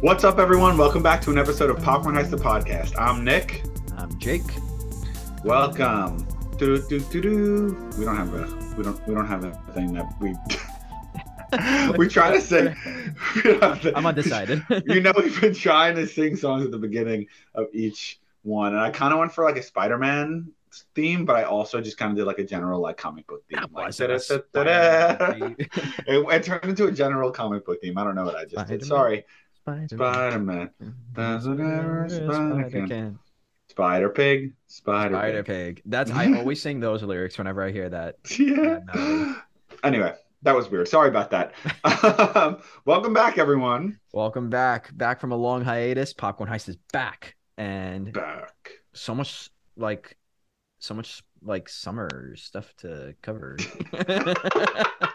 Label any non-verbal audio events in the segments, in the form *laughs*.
What's up, everyone? Welcome back to an episode of Popcorn Heist the podcast. I'm Nick. I'm Jake. Welcome. Do do do do. We don't have a we don't we don't have a thing that we *laughs* we try to say. we don't have to- I'm undecided. *laughs* you know, we've been trying to sing songs at the beginning of each one, and I kind of went for like a Spider-Man theme, but I also just kind of did like a general like comic book theme. That Like. *laughs* It, it turned into a general comic book theme. I don't know what I just did. Spider-Man. Sorry, Spider-Man. Spider-Man, Does whatever a spider can. can. Spider Pig, Spider, Spider Pig. Pig. That's I *laughs* always sing those lyrics whenever I hear that. *laughs* Yeah. melody. Anyway, that was weird. Sorry about that. Um, Welcome back, everyone. Welcome back, back from a long hiatus. Popcorn Heist is back, and Back. so much like, so much like summer stuff to cover. *laughs*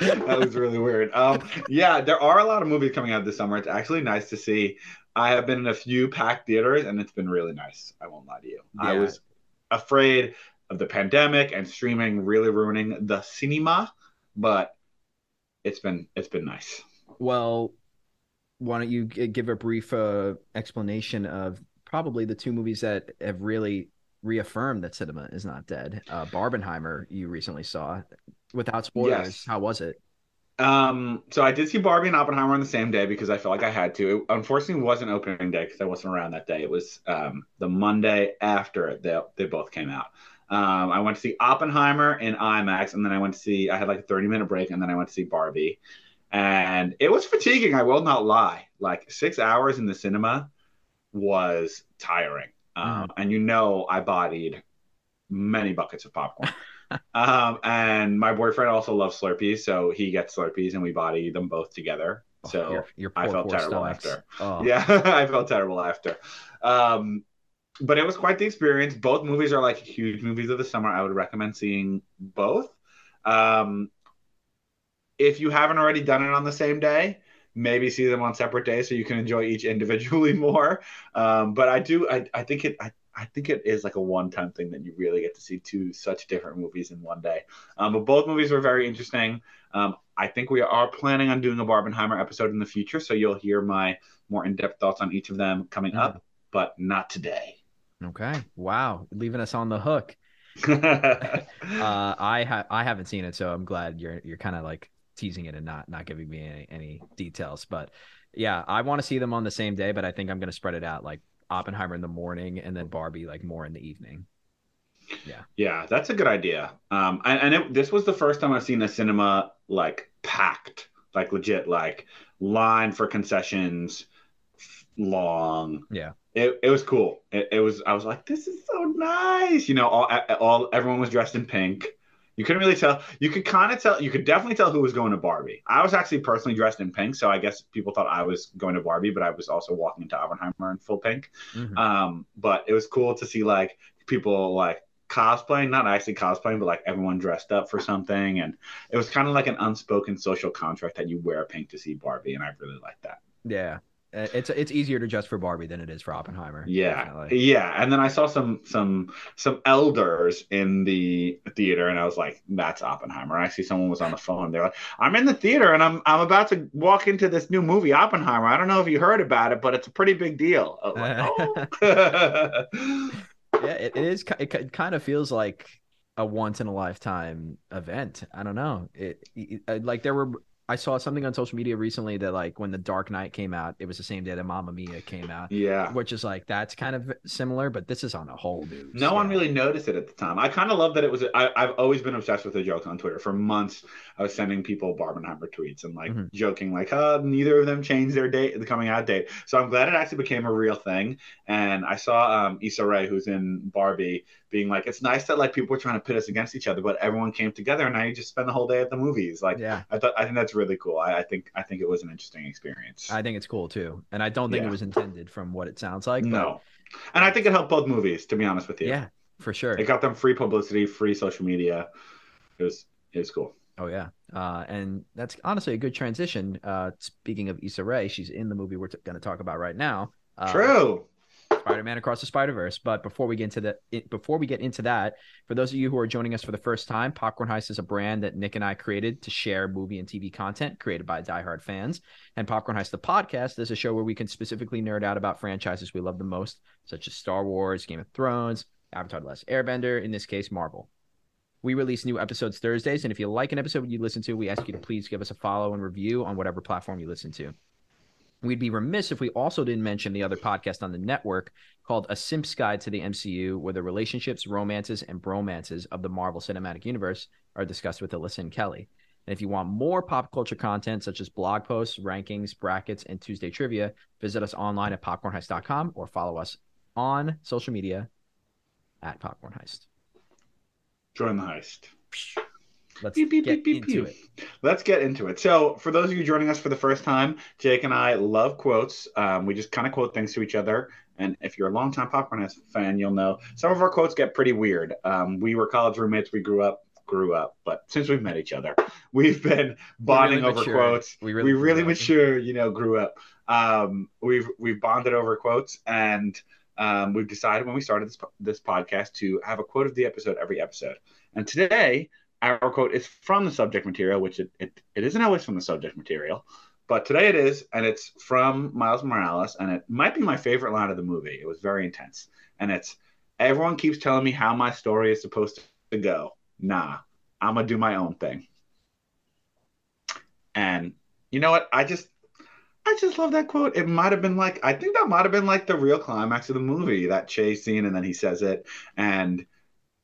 that was really weird. Um, yeah, there are a lot of movies coming out this summer. It's actually nice to see. I have been in a few packed theaters, and it's been really nice. I won't lie to you. I was afraid of the pandemic and streaming really ruining the cinema, but it's been it's been nice. Well, why don't you give a brief uh, explanation of probably the two movies that have really reaffirmed that cinema is not dead? Uh, Barbenheimer, you recently saw. Without spoilers, Yes. how was it? Um, so I did see Barbie and Oppenheimer on the same day because I felt like I had to. It unfortunately wasn't opening day because I wasn't around that day. It was um, the Monday after they, they both came out. Um, I went to see Oppenheimer in IMAX, and then I went to see. I had like a thirty minute break, and then I went to see Barbie, and it was fatiguing. I will not lie. Like six hours in the cinema was tiring, um, and you know I bodied many buckets of popcorn. *laughs* um, and my boyfriend also loves Slurpees, so he gets Slurpees, and we body them both together. Oh, So your, your I poor, felt terrible stomachs. after. Oh, yeah, *laughs* I felt terrible after. Um, but it was quite the experience. Both movies are like huge movies of the summer. I would recommend seeing both. Um, if you haven't already done it on the same day, maybe see them on separate days so you can enjoy each individually *laughs* more. Um, but I do, I, I think it, I, I think it is like a one-time thing that you really get to see two such different movies in one day. Um, but both movies were very interesting. Um, I think we are planning on doing a Barbenheimer episode in the future, so you'll hear my more in-depth thoughts on each of them coming up, but not today. Okay. Wow. Leaving us on the hook. *laughs* Uh, I ha- I haven't seen it, so I'm glad you're you're kind of like teasing it and not not giving me any, any details. But yeah, I want to see them on the same day, but I think I'm gonna spread it out like Oppenheimer in the morning and then Barbie like more in the evening. Yeah, Yeah, that's a good idea. Um, and, and it, this was the first time I've seen a cinema like packed, like legit, like line for concessions, long. Yeah. It, it was cool. It, it was. I was like, this is so nice. You know, all all everyone was dressed in pink. You couldn't really tell. You could kind of tell. You could definitely tell who was going to Barbie. I was actually personally dressed in pink, so I guess people thought I was going to Barbie, but I was also walking into Oppenheimer in full pink. Mhm. Um, but it was cool to see like people like cosplaying, not actually cosplaying, but like everyone dressed up for something. And it was kind of like an unspoken social contract that you wear pink to see Barbie. And I really like that. Yeah. Uh, It's it's easier to dress for Barbie than it is for Oppenheimer. Yeah. definitely. Yeah. And then I saw some some some elders in the theater and I was like, that's Oppenheimer. I see someone was on the phone. They're like, I'm in the theater and I'm I'm about to walk into this new movie, Oppenheimer. I don't know if you heard about it, but it's a pretty big deal. Like, oh. *laughs* *laughs* Yeah, it, it is. It, kind of feels like a once in a lifetime event. I don't know. It, it like there were. I saw something on social media recently that like when the Dark Knight came out, it was the same day that Mamma Mia came out, yeah. which is like that's kind of similar, but this is on a whole new. No one really noticed it at the time. I kind of love that it was. I, I've always been obsessed with the jokes on Twitter. For months, I was sending people Barbenheimer tweets and like Mhm. joking, like, "Uh, neither of them changed their date, the coming out date." So I'm glad it actually became a real thing. And I saw um, Issa Rae, who's in Barbie, being like, it's nice that like people were trying to pit us against each other, but everyone came together, and now you just spend the whole day at the movies. Like, Yeah. I thought I think that's really cool. I, I think I think it was an interesting experience. I think it's cool too. And I don't think Yeah. it was intended from what it sounds like. but no, and I think it helped both movies. To be honest with you, Yeah, for sure. it got them free publicity, free social media. It was it was cool. Oh yeah, uh, and that's honestly a good transition. Uh, speaking of Issa Rae, she's in the movie we're t- going to talk about right now. Uh, True. Spider-Man Across the Spider-Verse. But before we get into the before we get into that, for those of you who are joining us for the first time, Popcorn Heist is a brand that Nick and I created to share movie and TV content created by diehard fans. And Popcorn Heist, the podcast, is a show where we can specifically nerd out about franchises we love the most, such as Star Wars, Game of Thrones, Avatar: The Last Airbender, in this case, Marvel. We release new episodes Thursdays, and if you like an episode you listen to, we ask you to please give us a follow and review on whatever platform you listen to. We'd be remiss if we also didn't mention the other podcast on the network called A Simp's Guide to the MCU, where the relationships, romances, and bromances of the Marvel Cinematic Universe are discussed with Alyssa and Kelly. And if you want more pop culture content, such as blog posts, rankings, brackets, and Tuesday trivia, visit us online at popcornheist.com or follow us on social media at Popcorn Heist. Join the heist. Let's get into it. Let's get into it. So, for those of you joining us for the first time, Jake and I love quotes. Um, we just kind of quote things to each other. And if you're a longtime Popcorn fan, you'll know some of our quotes get pretty weird. Um, we were college roommates. We grew up, grew up, but since we've met each other, we've been bonding really over matured. quotes. We We really really, grew up. mature, you know, grew up. Um, we've we've bonded over quotes, and um, we've decided when we started this this podcast to have a quote of the episode every episode. And today, our quote is from the subject material, which it, it, it isn't always from the subject material, but today it is, and it's from Miles Morales, and it might be my favorite line of the movie. It was very intense, and it's everyone keeps telling me how my story is supposed to go. Nah, I'm gonna do my own thing. And you know what? I just I just love that quote. It might have been like I think that might have been like the real climax of the movie, that chase scene, and then he says it. And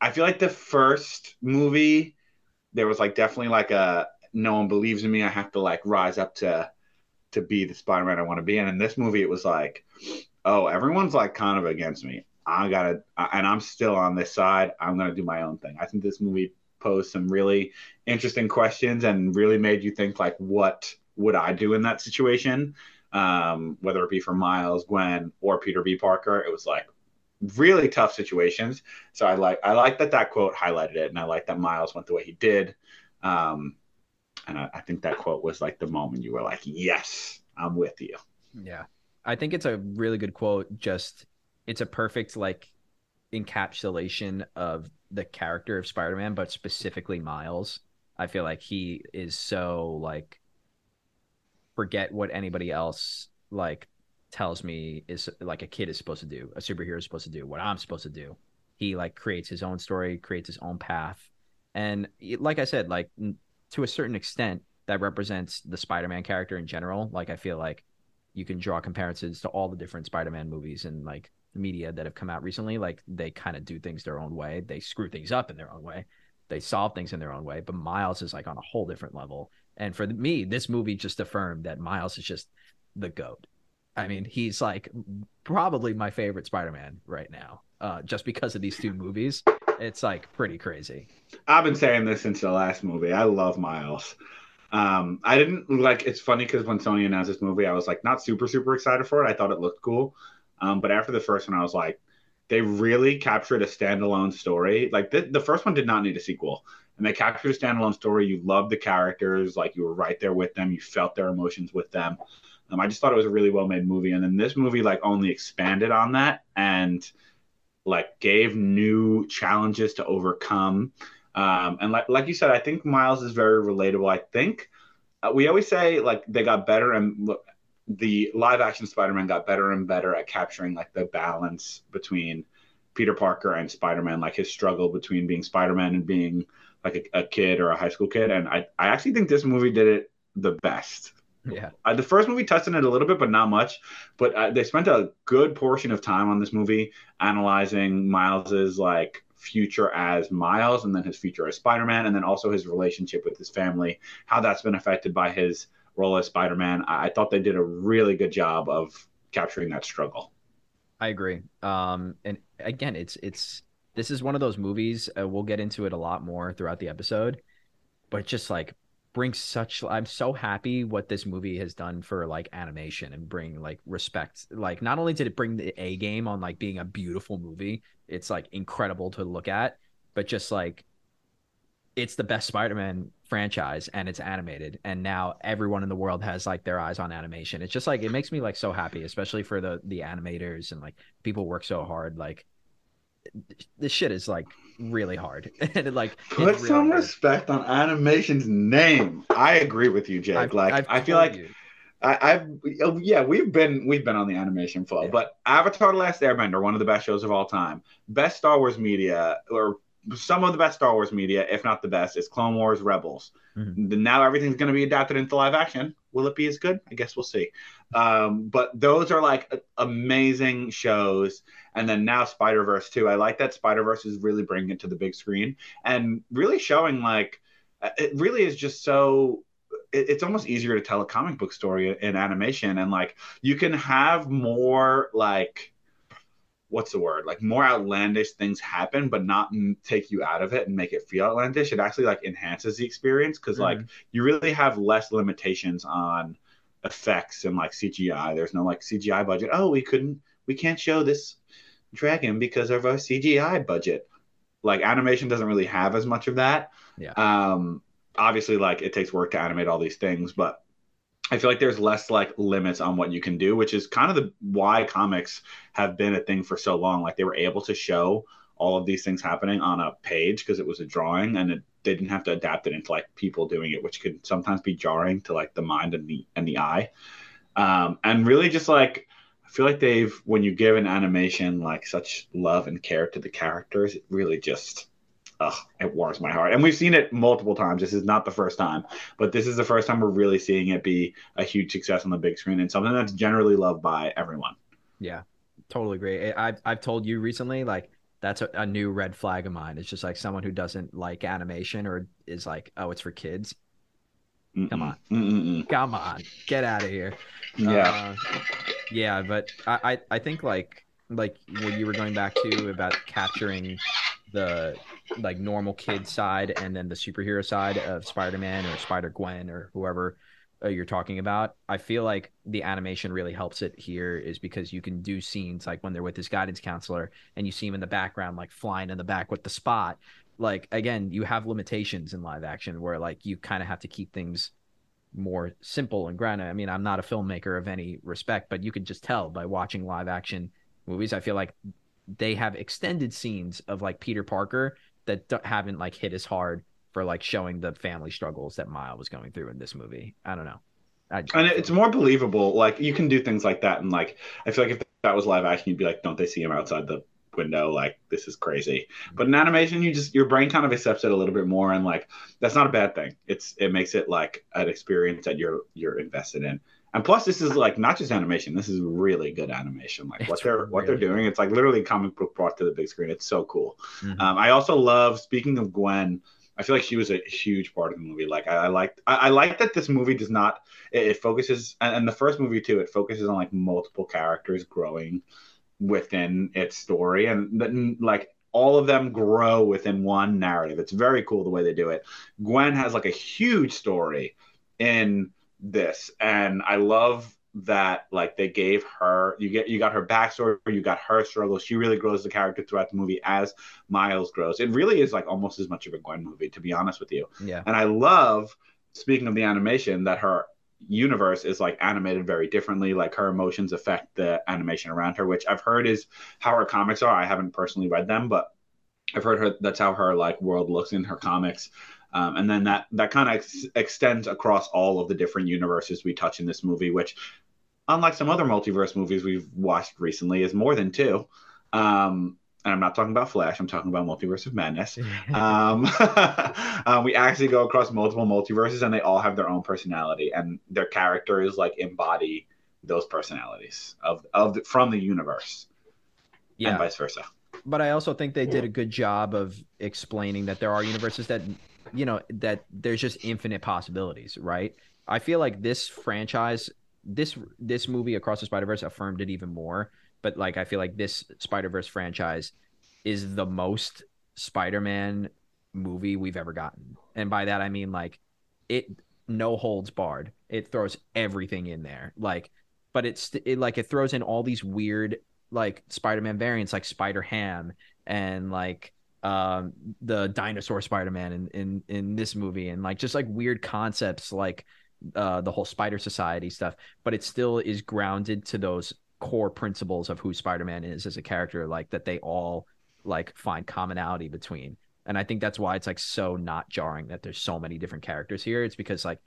I feel like the first movie, there was like definitely like a no one believes in me. I have to like rise up to to be the Spider-Man I want to be. And in this movie, it was like, oh, everyone's like kind of against me. I gotta, and I'm still on this side. I'm gonna do my own thing. I think this movie posed some really interesting questions and really made you think like, what would I do in that situation? Um, whether it be for Miles, Gwen, or Peter B. Parker, it was like really tough situations. So I like I like that that quote highlighted it, and I like that Miles went the way he did. Um, and I, I think that quote was like the moment you were like, "Yes, I'm with you." Yeah. I think it's a really good quote. Just it's a perfect like encapsulation of the character of Spider-Man, but specifically Miles. I feel like he is so like forget what anybody else like tells me is like a kid is supposed to do, a superhero is supposed to do, what I'm supposed to do. He like creates his own story, creates his own path. And like I said, like to a certain extent, that represents the Spider-Man character in general. Like I feel like you can draw comparisons to all the different Spider-Man movies and like media that have come out recently. Like they kind of do things their own way. They screw things up in their own way. They solve things in their own way. But Miles is like on a whole different level. And for me, this movie just affirmed that Miles is just the goat. I mean, he's like probably my favorite Spider-Man right now, uh, just because of these two movies. It's like pretty crazy. I've been saying this since the last movie. I love Miles. Um, I didn't like. It's funny because when Sony announced this movie, I was like not super super excited for it. I thought it looked cool, um, but after the first one, I was like, they really captured a standalone story. Like the, the first one did not need a sequel, and they captured a standalone story. You loved the characters, like you were right there with them. You felt their emotions with them. Um, I just thought it was a really well made movie, and then this movie like only expanded on that and like gave new challenges to overcome. Um, and like like you said, I think Miles is very relatable. I think uh, we always say like they got better and look, the live action Spider-Man got better and better at capturing like the balance between Peter Parker and Spider-Man, like his struggle between being Spider-Man and being like a, a kid or a high school kid. And I I actually think this movie did it the best. Yeah. Uh, the first movie touched on it a little bit, but not much. But uh, they spent a good portion of time on this movie analyzing Miles's like future as Miles, and then his future as Spider-Man, and then also his relationship with his family, how that's been affected by his role as Spider-Man. I, I thought they did a really good job of capturing that struggle. I agree. Um, and again, it's it's this is one of those movies. Uh, we'll get into it a lot more throughout the episode, but just like brings such. I'm so happy what this movie has done for like animation and bring like respect. Like not only did it bring the A game on like being a beautiful movie, it's like incredible to look at, but just like it's the best Spider-Man franchise and it's animated and now everyone in the world has like their eyes on animation. It's just like it makes me like so happy, especially for the the animators and like people work so hard like this shit is like really hard *laughs* and it, like Put really some respect on animation's name. I agree with you, Jake. I've- like I've I feel like you. I, I've oh, yeah, we've been we've been on the animation flow, Yeah. but Avatar: The Last Airbender, one of the best shows of all time, best Star Wars media, or some of the best Star Wars media, if not the best, is Clone Wars, Rebels. Mhm. Now everything's going to be adapted into live action. Will it be as good? I guess we'll see. Um, but those are like amazing shows. And then now Spider Verse too. I like that Spider Verse is really bringing it to the big screen and really showing like uh, it really is just so it's almost easier to tell a comic book story in animation and like you can have more like what's the word? Like more outlandish things happen but not take you out of it and make it feel outlandish. It actually like enhances the experience because like you really have less limitations on effects and like cgi there's no like cgi budget. Oh we couldn't we can't show this dragon because of our cgi budget. Like animation doesn't really have as much of that. Yeah. um obviously like it takes work to animate all these things but i feel like there's less like limits on what you can do which is kind of the why comics have been a thing for so long. Like they were able to show all of these things happening on a page because it was a drawing and it they didn't have to adapt it into like people doing it which could sometimes be jarring to like the mind and the and the eye. Um and really just like I feel like they've when you give an animation like such love and care to the characters, it really just ugh, it warms my heart. And we've seen it multiple times. This is not the first time, but this is the first time we're really seeing it be a huge success on the big screen and something that's generally loved by everyone. Yeah, totally agree. I've I've told you recently, like that's a, a new red flag of mine. It's just like someone who doesn't like animation or is like, oh, it's for kids. Come on. Mm-mm-mm. Come on, get out of here. Yeah. Uh, yeah, but I, I I think like like what you were going back to about capturing the like normal kid side and then the superhero side of Spider-Man or Spider-Gwen or whoever uh, you're talking about. I feel like the animation really helps it here is because you can do scenes like when they're with this guidance counselor and you see him in the background like flying in the back with the spot. Like again, you have limitations in live action where like you kind of have to keep things more simple and grounded. I mean, I'm not a filmmaker of any respect, but you can just tell by watching live action movies. I feel like they have extended scenes of like Peter Parker that don't- haven't like hit as hard for like showing the family struggles that Miles was going through in this movie. I don't know. I, And it's more believable. Like you can do things like that, and like I feel like if that was live action, you'd be like, "Don't they see him outside the window? Like this is crazy." But in animation, you just your brain kind of accepts it a little bit more, and like that's not a bad thing. It's it makes it like an experience that you're you're invested in. And plus, this is like not just animation. This is really good animation. Like what they're what they're doing. It's like literally comic book brought to the big screen. It's so cool. Mhm. Um, I also love. Speaking of Gwen, I feel like she was a huge part of the movie. Like I, I liked, I, I like that this movie does not. It, it focuses, and, and the first movie too. It focuses on like multiple characters growing within its story, and then like all of them grow within one narrative. It's very cool the way they do it. Gwen has like a huge story in this, and I love that like they gave her you get you got her backstory you got her struggle she really grows the character throughout the movie as miles grows. It really is like almost as much of a gwen movie to be honest with you. Yeah. and i love speaking of the animation that her universe is like animated very differently. Like her emotions affect the animation around her which i've heard is how her comics are. I haven't personally read them but i've heard her that's how her like world looks in her comics um, and then that that kind of ex- extends across all of the different universes we touch in this movie which unlike some other multiverse movies we've watched recently is more than two. Um, and i'm not talking about flash i'm talking about multiverse of madness. *laughs* Um, uh, *laughs* we actually go across multiple multiverses and they all have their own personality and their characters like embody those personalities of of the, from the universe. Yeah. and vice versa. But I also think they did a good job of explaining that there are universes that you know that there's just infinite possibilities, right? I feel like this franchise, this this movie Across the Spider Verse affirmed it even more. But like I feel like this Spider Verse franchise is the most Spider-Man movie we've ever gotten. And by that I mean like it no holds barred. It throws everything in there. Like but it's it like it throws in all these weird like Spider-Man variants like Spider-Ham and like um the dinosaur Spider-Man in in in this movie and like just like weird concepts like uh the whole Spider Society stuff, but it still is grounded to those core principles of who Spider-Man is as a character like that they all like find commonality between. And I think that's why it's like so not jarring that there's so many different characters here. It's because like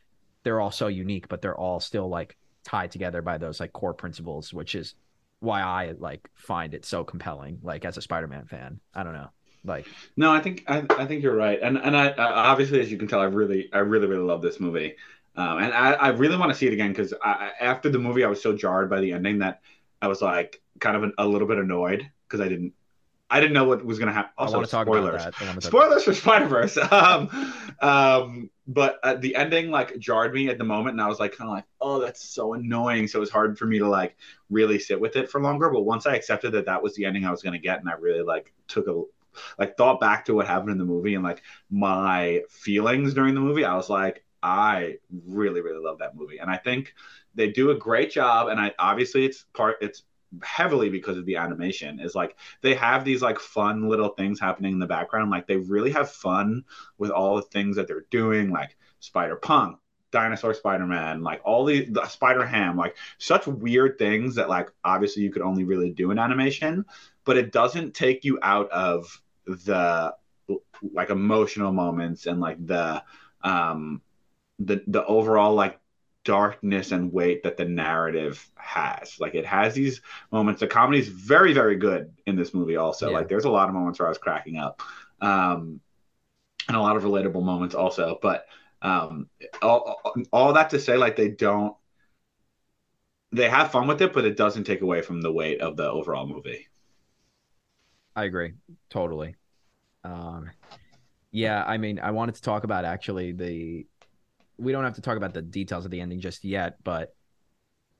they're all so unique, but they're all still like tied together by those like core principles, which is why I like find it so compelling. Like as a Spider-Man fan, I don't know. Like no, I think I, I think you're right, and and I, I obviously as you can tell, I really I really really love this movie, um, and I, I really want to see it again because after the movie I was so jarred by the ending that I was like kind of an, a little bit annoyed because I didn't I didn't know what was going to happen. Also, I want to talk spoilers. about that. Spoilers for Spider Verse. *laughs* Um, um, but uh, the ending like jarred me at the moment, and I was like, kind of like, oh, that's so annoying. So it was hard for me to like really sit with it for longer. But once I accepted that that was the ending I was going to get, and I really like took a like thought back to what happened in the movie and like my feelings during the movie, I was like, I really really love that movie, and I think they do a great job. And I obviously it's part it's heavily because of the animation is like they have these like fun little things happening in the background like they really have fun with all the things that they're doing like spider punk dinosaur spider-man like all the, the spider ham like such weird things that like obviously you could only really do in animation but it doesn't take you out of the like emotional moments and like the um the the overall like darkness and weight that the narrative has. Like it has these moments. The comedy is very, very good in this movie. Also, yeah. like there's a lot of moments where I was cracking up, um, and a lot of relatable moments also. But um, all, all that to say, like they don't, they have fun with it, but it doesn't take away from the weight of the overall movie. I agree totally. Um, yeah, I mean, I wanted to talk about actually the we don't have to talk about the details of the ending just yet, but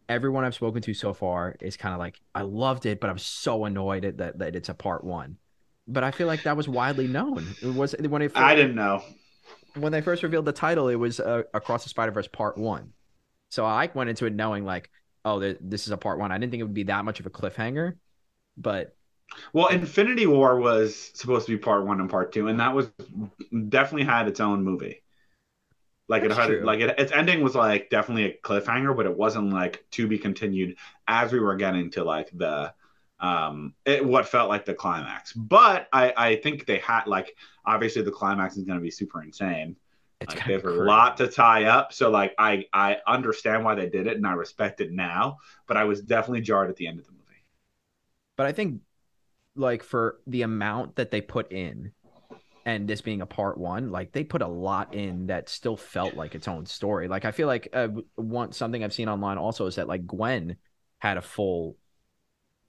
everyone I've spoken to so far is kind of like, I loved it, but I'm so annoyed at that that it's a part one. But I feel like that was widely known. It was when it. I didn't know when they first revealed the title. It was uh, Across the Spider Verse Part One. So I went into it knowing like, oh, this is a part one. I didn't think it would be that much of a cliffhanger, but well, Infinity War was supposed to be part one and part two, and that was definitely had its own movie. Like That's it had true. like it, its ending was like definitely a cliffhanger, but it wasn't like to be continued as we were getting to like the um it, what felt like the climax. But I I think they had like obviously the climax is going to be super insane. It's like, they have a lot to tie up, so like I I understand why they did it and I respect it now, but I was definitely jarred at the end of the movie. But I think like for the amount that they put in and this being a part one, like they put a lot in that still felt like its own story. Like I feel like uh, one something I've seen online also is that like Gwen had a full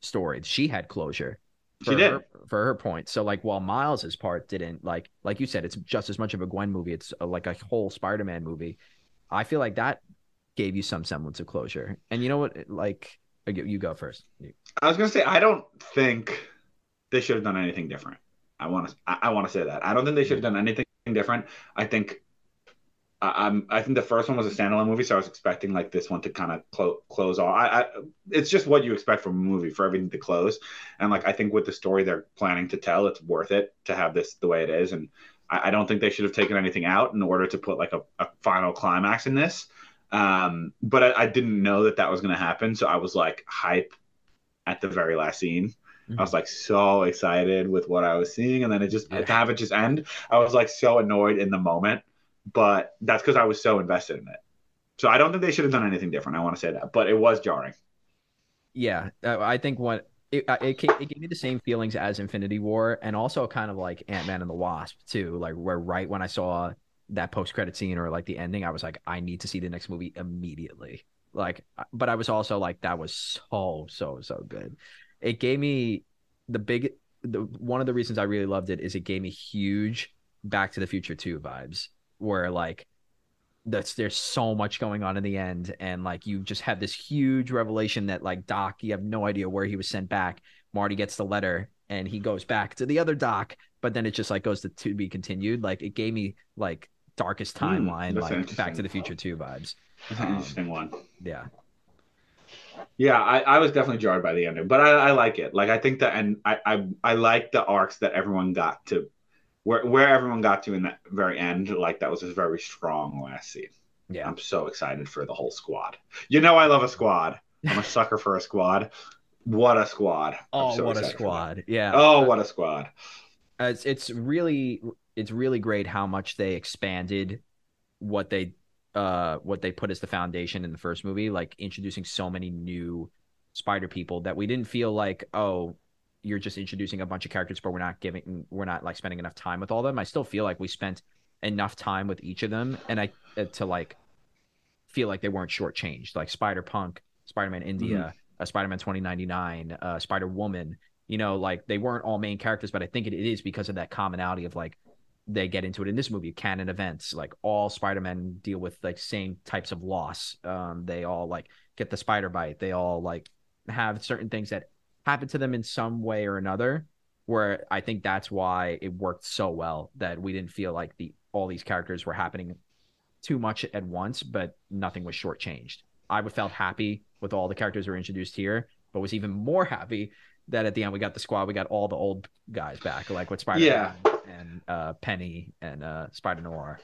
story. She had closure. she did her, for her point. So like while Miles's part didn't like like you said, it's just as much of a Gwen movie. It's a, like a whole Spider-Man movie. I feel like that gave you some semblance of closure. And you know what? Like you go first. I was gonna say I don't think they should have done anything different. I want to I, I want to say that. I don't think they should have done anything different. I think I, am I think the first one was a standalone movie, so I was expecting like this one to kind of clo- close all. I, I, it's just what you expect from a movie for everything to close, and like I think with the story they're planning to tell, it's worth it to have this the way it is, and I, I don't think they should have taken anything out in order to put like a, a final climax in this. Um, but I, I didn't know that that was going to happen, so I was like hype at the very last scene. Mm-hmm. I was like so excited with what I was seeing, and then it just yeah. to have it just end. I was like so annoyed in the moment, but that's because I was so invested in it. So I don't think they should have done anything different. I want to say that, but it was jarring. Yeah, uh, I think what it, uh, it, it gave me the same feelings as Infinity War, and also kind of like Ant Man and the Wasp too. Like where right when I saw that post credit scene or like the ending, I was like, I need to see the next movie immediately. Like, uh, but I was also like, that was so so so good it gave me the big the one of the reasons I really loved it is it gave me huge Back to the Future 2 vibes where like that's there's so much going on in the end and like you just have this huge revelation that like Doc you have no idea where he was sent back Marty gets the letter and he goes back to the other Doc but then it just like goes to to be continued. Like it gave me like darkest Hmm, timeline, that's like. Back to the Future Two vibes. That's an Um, interesting one. Yeah, Yeah, I, I was definitely jarred by the ending, but I, I like it. Like I think that, and I, I I like the arcs that everyone got to, where where everyone got to in that very end. Like that was a very strong last scene. yeah. I'm so excited for the whole squad. You know, I love a squad. I'm a *laughs* sucker for a squad. What a squad! Oh, so what a excited for that. squad! Yeah. Oh, what a squad! It's it's really it's really great how much they expanded what they uh what they put as the foundation in the first movie like introducing so many new spider people that we didn't feel like oh you're just introducing a bunch of characters but we're not giving we're not like spending enough time with all of them. I still feel like we spent enough time with each of them and i uh, to like feel like they weren't shortchanged. Like spider punk spider-man india uh, spider-man 2099 uh spider-woman you know like they weren't all main characters but i think it is because of that commonality of like they get into it. In this movie canon events like all spider-men deal with like same types of loss. Um they all like get the spider bite. They all like have certain things that happen to them in some way or another where i think that's why it worked so well that we didn't feel like the all these characters were happening too much at once but nothing was shortchanged. I would felt happy with all the characters that were introduced here but was even more happy that at the end we got the squad we got all the old guys back like with spider Yeah. And uh penny and uh spider noir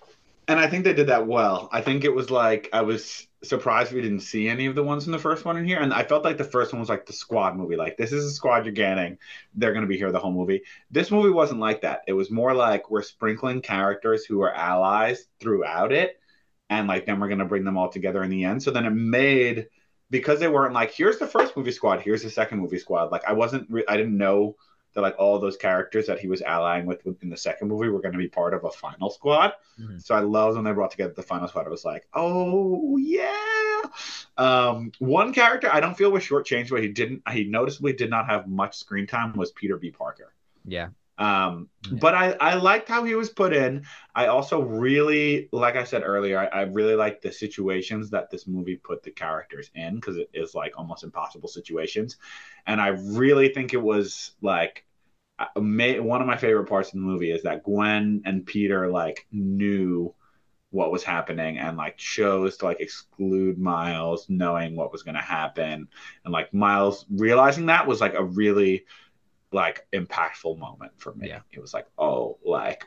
And I think they did that well. I think it was like I was surprised we didn't see any of the ones in the first one in here, and I felt like the first one was like the squad movie. Like this is a squad you're getting; they're going to be here the whole movie. This movie wasn't like that. It was more like we're sprinkling characters who are allies throughout it, and like then we're going to bring them all together in the end. So then it made because they weren't like here's the first movie squad, here's the second movie squad. Like I wasn't, re- I didn't know that like all those characters that he was allying with in the second movie were going to be part of a final squad. Mhm. So I loved when they brought together the final squad. I was like, oh yeah. Um, one character I don't feel was shortchanged, but he didn't. He noticeably did not have much screen time. Was Peter B. Parker. yeah Um, Yeah. But I, I liked how he was put in. I also really, like I said earlier, I, I really like the situations that this movie put the characters in because it is like almost impossible situations. And I really think it was like may, one of my favorite parts of the movie is that Gwen and Peter like knew what was happening and like chose to like exclude Miles knowing what was going to happen and like Miles realizing that was like a really like impactful moment for me. Yeah. It was like, oh, like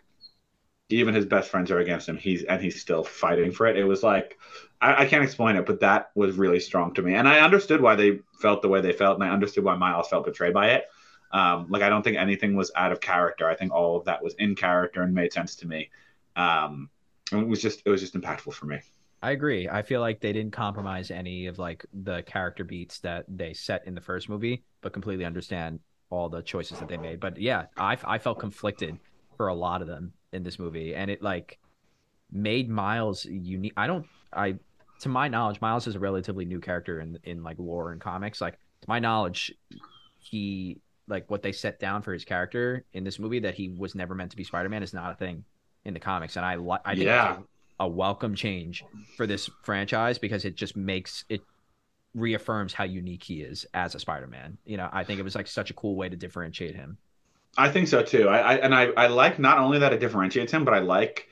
even his best friends are against him. He's and he's still fighting for it. It was like I, I can't explain it, but that was really strong to me. And I understood why they felt the way they felt, and I understood why Miles felt betrayed by it. Um, like I don't think anything was out of character. I think all of that was in character and made sense to me. Um, and it was just it was just impactful for me. I agree. I feel like they didn't compromise any of like the character beats that they set in the first movie, but completely understand all the choices that they made. But yeah, I I felt conflicted for a lot of them in this movie, and it like made Miles unique. I don't I to my knowledge, Miles is a relatively new character in in like lore and comics. Like to my knowledge, he like what they set down for his character in this movie that he was never meant to be Spider-Man is not a thing in the comics, and I I think Yeah. a welcome change for this franchise because it just makes it reaffirms how unique he is as a Spider-Man. You know, I think it was like such a cool way to differentiate him. I think so too. I, I and I, I like not only that it differentiates him, but I like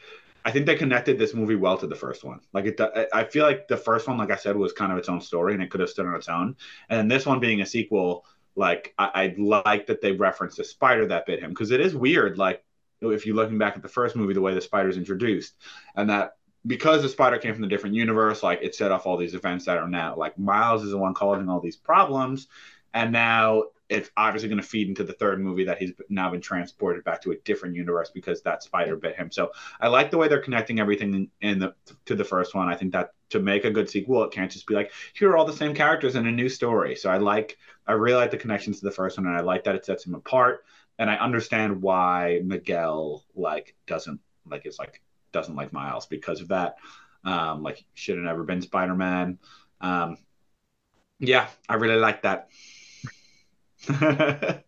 I think they connected this movie well to the first one. Like it, I- feel like the first one, like I said, was kind of its own story and it could have stood on its own. And this one being a sequel, like I, I like that they referenced the spider that bit him because it is weird. Like if you're looking back at the first movie, the way the spider's introduced, and that because the spider came from a different universe, like it set off all these events that are now like Miles is the one causing all these problems, and now it's obviously going to feed into the third movie that he's now been transported back to a different universe because that spider bit him. So I like the way they're connecting everything in the to the first one. I think that to make a good sequel, it can't just be like here are all the same characters in a new story. So I like I really like the connections to the first one, and I like that it sets him apart. And I understand why Miguel like doesn't like it's like doesn't like Miles because of that. Um, like should have never been Spider Man. Um, yeah, I really like that. *laughs*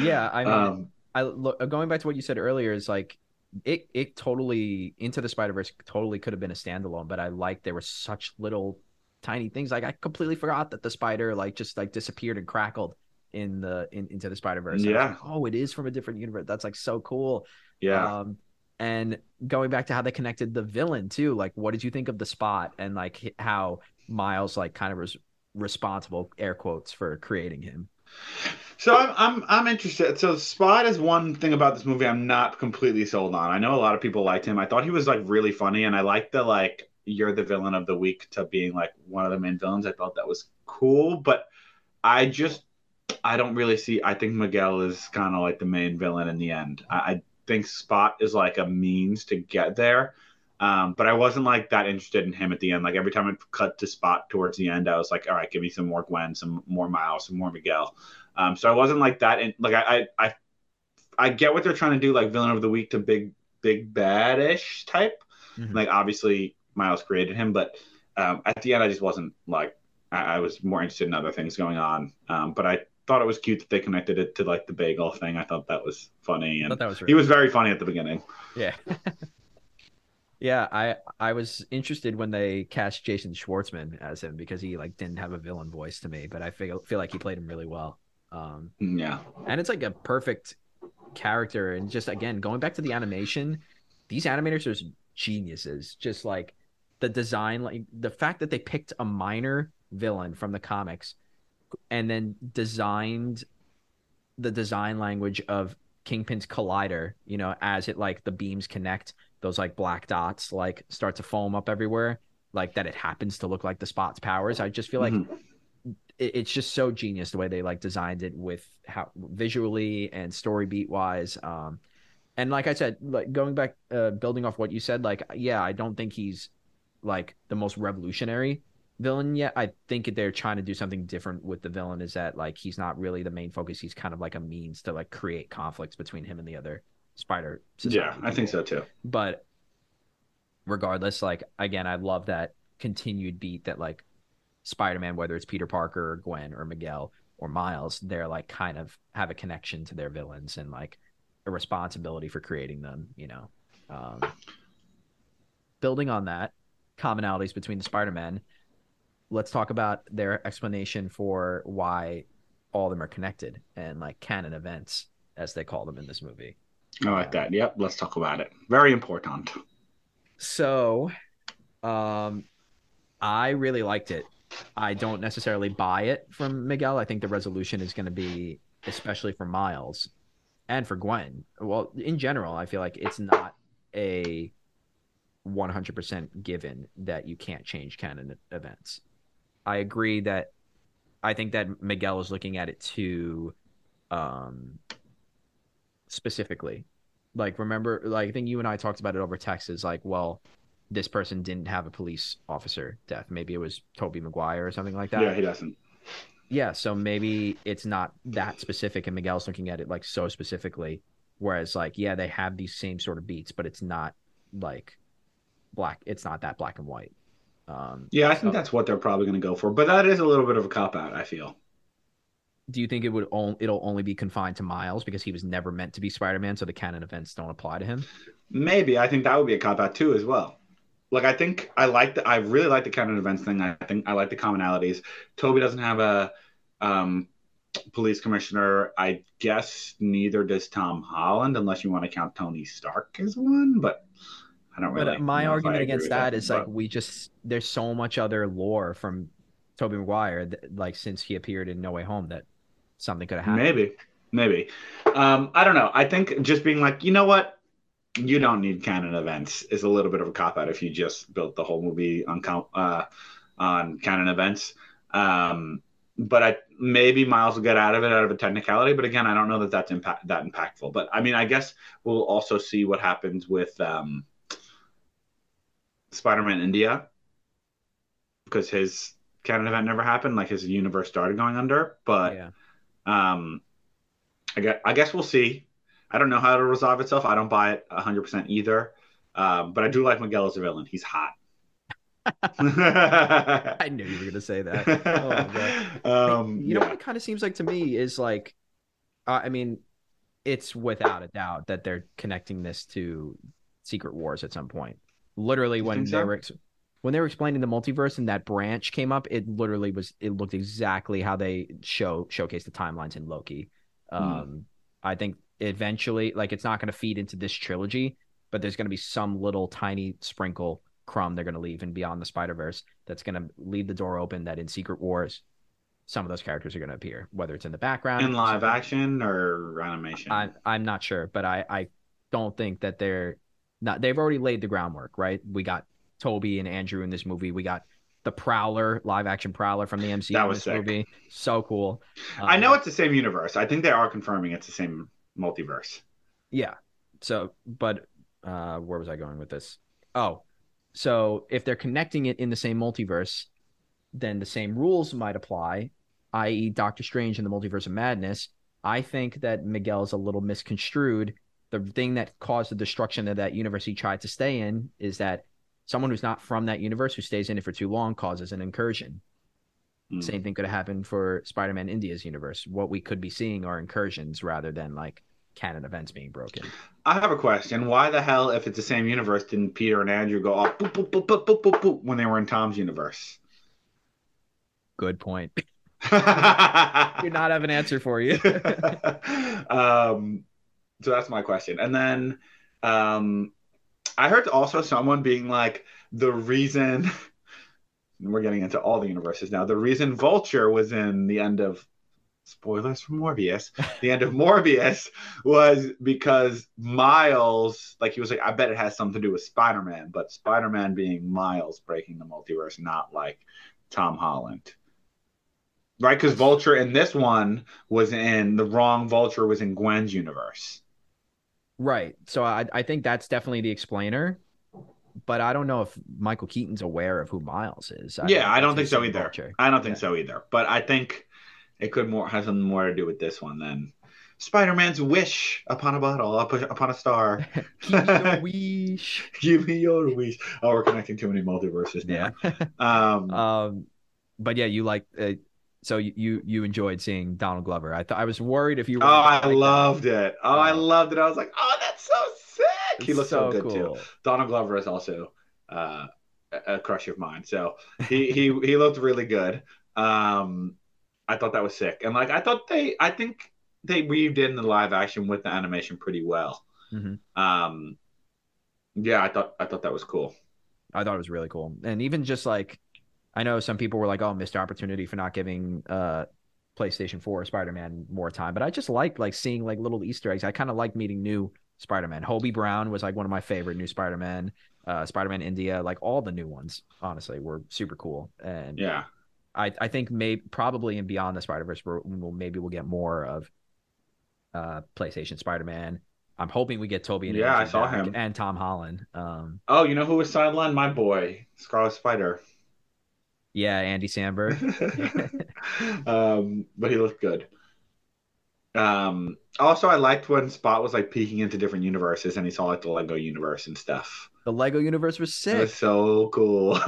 Yeah, I mean, um, I look going back to what you said earlier is like it it totally into the Spider Verse totally could have been a standalone, but I like there were such little tiny things. Like I completely forgot that the spider like just like disappeared and crackled in the in, into the Spider Verse. Yeah. Like, oh, it is from a different universe. That's like so cool. Yeah. Um, and going back to how they connected the villain too, like what did you think of the spot and like how Miles like kind of was responsible, air quotes, for creating him? So I'm I'm I'm interested. So Spot is one thing about this movie I'm not completely sold on. I know a lot of people liked him. I thought he was like really funny, and I liked the like you're the villain of the week to being like one of the main villains. I thought that was cool, but I just I don't really see. I think Miguel is kind of like the main villain in the end. I, I think Spot is like a means to get there. Um, but I wasn't like that interested in him at the end. Like every time it cut to Spot towards the end, I was like, all right, give me some more Gwen, some more Miles, some more Miguel. Um, so I wasn't like that. And like I, I, I, I get what they're trying to do, like villain of the week to big, big bad-ish type. Mhm. Like obviously Miles created him, but um, at the end, I just wasn't like. I, I was more interested in other things going on. Um, but I thought it was cute that they connected it to like the bagel thing. I thought that was funny, and was he was very funny at the beginning. Yeah. *laughs* yeah, I I was interested when they cast Jason Schwartzman as him because he like didn't have a villain voice to me, but I feel feel like he played him really well. Um Yeah. and it's like a perfect character and just again going back to the animation, these animators are geniuses. Just like the design like the fact that they picked a minor villain from the comics and then designed the design language of Kingpin's collider, you know, as it like the beams connect, those like black dots like start to foam up everywhere, like that it happens to look like the spot's powers. I just feel like Mhm. it, it's just so genius the way they like designed it with how visually and story beat wise. Um, and like I said, like going back, uh, building off what you said, like yeah, I don't think he's like the most revolutionary villain yet. I think they're trying to do something different with the villain. Is that like he's not really the main focus. He's kind of like a means to like create conflicts between him and the other Spider. Yeah, I think so too. but regardless like again i love that continued beat that like spider-man whether it's peter parker or gwen or miguel or miles they're like kind of have a connection to their villains and like a responsibility for creating them you know um, building on that commonalities between the spider-man let's talk about their explanation for why all of them are connected and like canon events as they call them in this movie I like that. Yep, let's talk about it. Very important. So, um, I really liked it. I don't necessarily buy it from Miguel. I think the resolution is going to be, especially for Miles and for Gwen. Well, in general, I feel like it's not a 100% given that you can't change canon events. I agree that I think that Miguel is looking at it too um, specifically. Like remember like i think you and i talked about it over text is like well this person didn't have a police officer death. Maybe it was tobey maguire or something like that. Yeah, he doesn't. yeah so maybe it's not that specific and miguel's looking at it like so specifically. Whereas like yeah they have these same sort of beats but it's not like black it's not that black and white um Yeah, I think so- that's what they're probably going to go for. But that is a little bit of a cop out. I feel. do you think it would on, it'll only be confined to miles because he was never meant to be spider-man so the canon events don't apply to him Maybe I think that would be a cop out too, as well. Like I think I like the I really like the canon events thing. I think I like the commonalities. Tobey doesn't have a um, police commissioner. I guess neither does Tom Holland, unless you want to count Tony Stark as one. But I don't But really. uh, my argument against with that is like but- we just there's so much other lore from Tobey Maguire that, like since he appeared in No Way Home that something could have happened. Maybe, maybe. Um, I don't know. I think just being like, you know what, you don't need canon events is a little bit of a cop out if you just built the whole movie on uh, on canon events. Um, but I maybe Miles will get out of it out of a technicality. But again, I don't know that that's impact that impactful. But I mean, I guess we'll also see what happens with um, Spider-Man India because his canon event never happened. Like his universe started going under, but. yeah. Um, I guess, I guess we'll see. I don't know how it'll resolve itself. I don't buy it 100% either. Um, but I do like Miguel as a villain. He's hot. *laughs* I knew you were gonna say that. Oh god. *laughs* um, you know yeah. what it kind of seems like to me is like, uh, I mean, it's without a doubt that they're connecting this to Secret Wars at some point. Literally, when they so? were when they were explaining the multiverse and that branch came up, it literally was it looked exactly how they show showcase the timelines in Loki. Hmm. Um, I think eventually, like it's not going to feed into this trilogy, but there's going to be some little tiny sprinkle crumb they're going to leave and Beyond the Spider Verse that's going to leave the door open that in Secret Wars, some of those characters are going to appear, whether it's in the background in live action or animation. I, I'm not sure, but I, I don't think that they're not. They've already laid the groundwork, right? We got Tobey and Andrew in this movie. We got the Prowler, live action Prowler from the MCU That in was this sick. movie. So cool. I know it's the same universe. I think they are confirming it's the same multiverse. Yeah. So, but uh, where was I going with this? Oh, so if they're connecting it in the same multiverse, then the same rules might apply, i.e., Doctor Strange and the Multiverse of Madness. I think that Miguel is a little misconstrued. The thing that caused the destruction of that universe he tried to stay in is that someone who's not from that universe who stays in it for too long causes an incursion. Hmm. Same thing could have happened for Spider-Man India's universe. What we could be seeing are incursions rather than like canon events being broken. I have a question. Why the hell, if it's the same universe, didn't Peter and Andrew go off boop, boop, boop, boop, boop, boop, boop, when they were in Tom's universe? Good point. *laughs* Do not have an answer for you. *laughs* um, so that's my question. And then um, I heard also someone being like, the reason *laughs* we're getting into all the universes now, the reason Vulture was in the end of spoilers for Morbius, *laughs* the end of Morbius was because Miles, like he was like, I bet it has something to do with Spider Man, but Spider Man being Miles breaking the multiverse, not like Tom Holland. Right, because Vulture in this one was in the wrong Vulture was in Gwen's universe. Right. So I I think that's definitely the explainer. But I don't know if Michael Keaton's aware of who Miles is. yeah, I don't think so either. Vulture. I don't think Yeah. so either. But I think it could more have something more to do with this one than Spider-Man's wish upon a bottle, up- upon a star. *laughs* *laughs* Keep your wish. Give me your wish. Oh, we're connecting too many multiverses Yeah. now. *laughs* Um, um, but yeah, you like. Uh, so you you enjoyed seeing Donald Glover. I thought I was worried if you. oh, I like that. loved it. Oh, I loved it. I was like, oh, that's so sick. He looks so, good cool. too. Donald Glover is also uh, a crush of mine. So he he he looked really good. Um, I thought that was sick, and like I thought they, I think they weaved in the live action with the animation pretty well. Mhm. Um, yeah, I thought I thought that was cool. I thought it was really cool. And even just like I know some people were like, "Oh, missed opportunity for not giving uh PlayStation 4 Spider-Man more time." But I just like like seeing like little Easter eggs. I kind of like meeting new Spider-Man. Hobie Brown was like one of my favorite new Spider-Man. Uh Spider-Man India, like all the new ones, honestly, were super cool. And Yeah, I I think maybe probably in Beyond the Spider-Verse we're, we'll maybe we'll get more of uh PlayStation Spider-Man. I'm hoping we get Tobey and Yeah, I saw him. and Tom Holland. Um Oh, you know who was sidelined? My boy, Scarlet Spider. Yeah, Andy Samberg. *laughs* um, but he looked good. Um, also, I liked when Spot was like peeking into different universes, and he saw like the Lego universe and stuff. The Lego universe was It sick. was so cool. *laughs*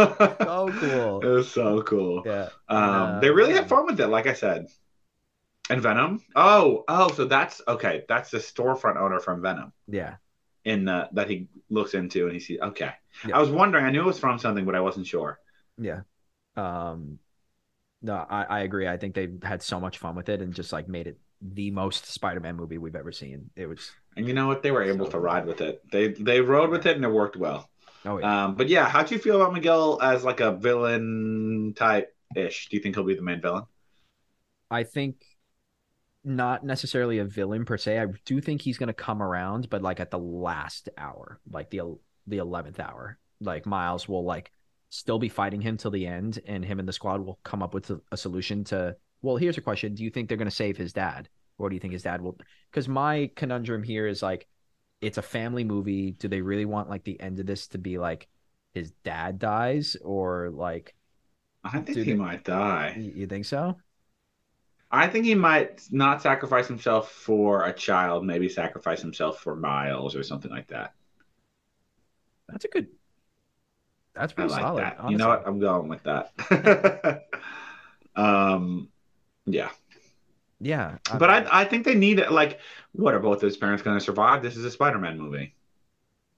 So cool. It was so cool. Yeah. Um, uh, they really yeah. had fun with it, like I said. And Venom. Oh, oh, so that's okay. That's the storefront owner from Venom Yeah. in the that he looks into, and he sees. Okay, Yeah. I was wondering. I knew it was from something, but I wasn't sure. Yeah. Um no, I, I agree. I think they had so much fun with it and just like made it the most Spider-Man movie we've ever seen. It was And you know what? They were able So to ride with it. They they rode with it, and it worked well. oh yeah. Um, but yeah, how do you feel about Miguel as like a villain type ish? Do you think he'll be the main villain? I think not necessarily a villain per se. I do think he's going to come around, but like at the last hour, like the the eleventh hour, like Miles will like still be fighting him till the end, and him and the squad will come up with a, a solution to. Well, here's a question: Do you think they're going to save his dad, or do you think his dad will? Because my conundrum here is like, it's a family movie. Do they really want like the end of this to be like his dad dies, or like I think he might die. you think so? I think he might not sacrifice himself for a child, maybe sacrifice himself for Miles or something like that. That's a good. That's I pretty like solid. that. You know what? I'm going with that. *laughs* um, yeah. Yeah, But I, I think they need it. like, what are both his parents going to survive? This is a Spider-Man movie,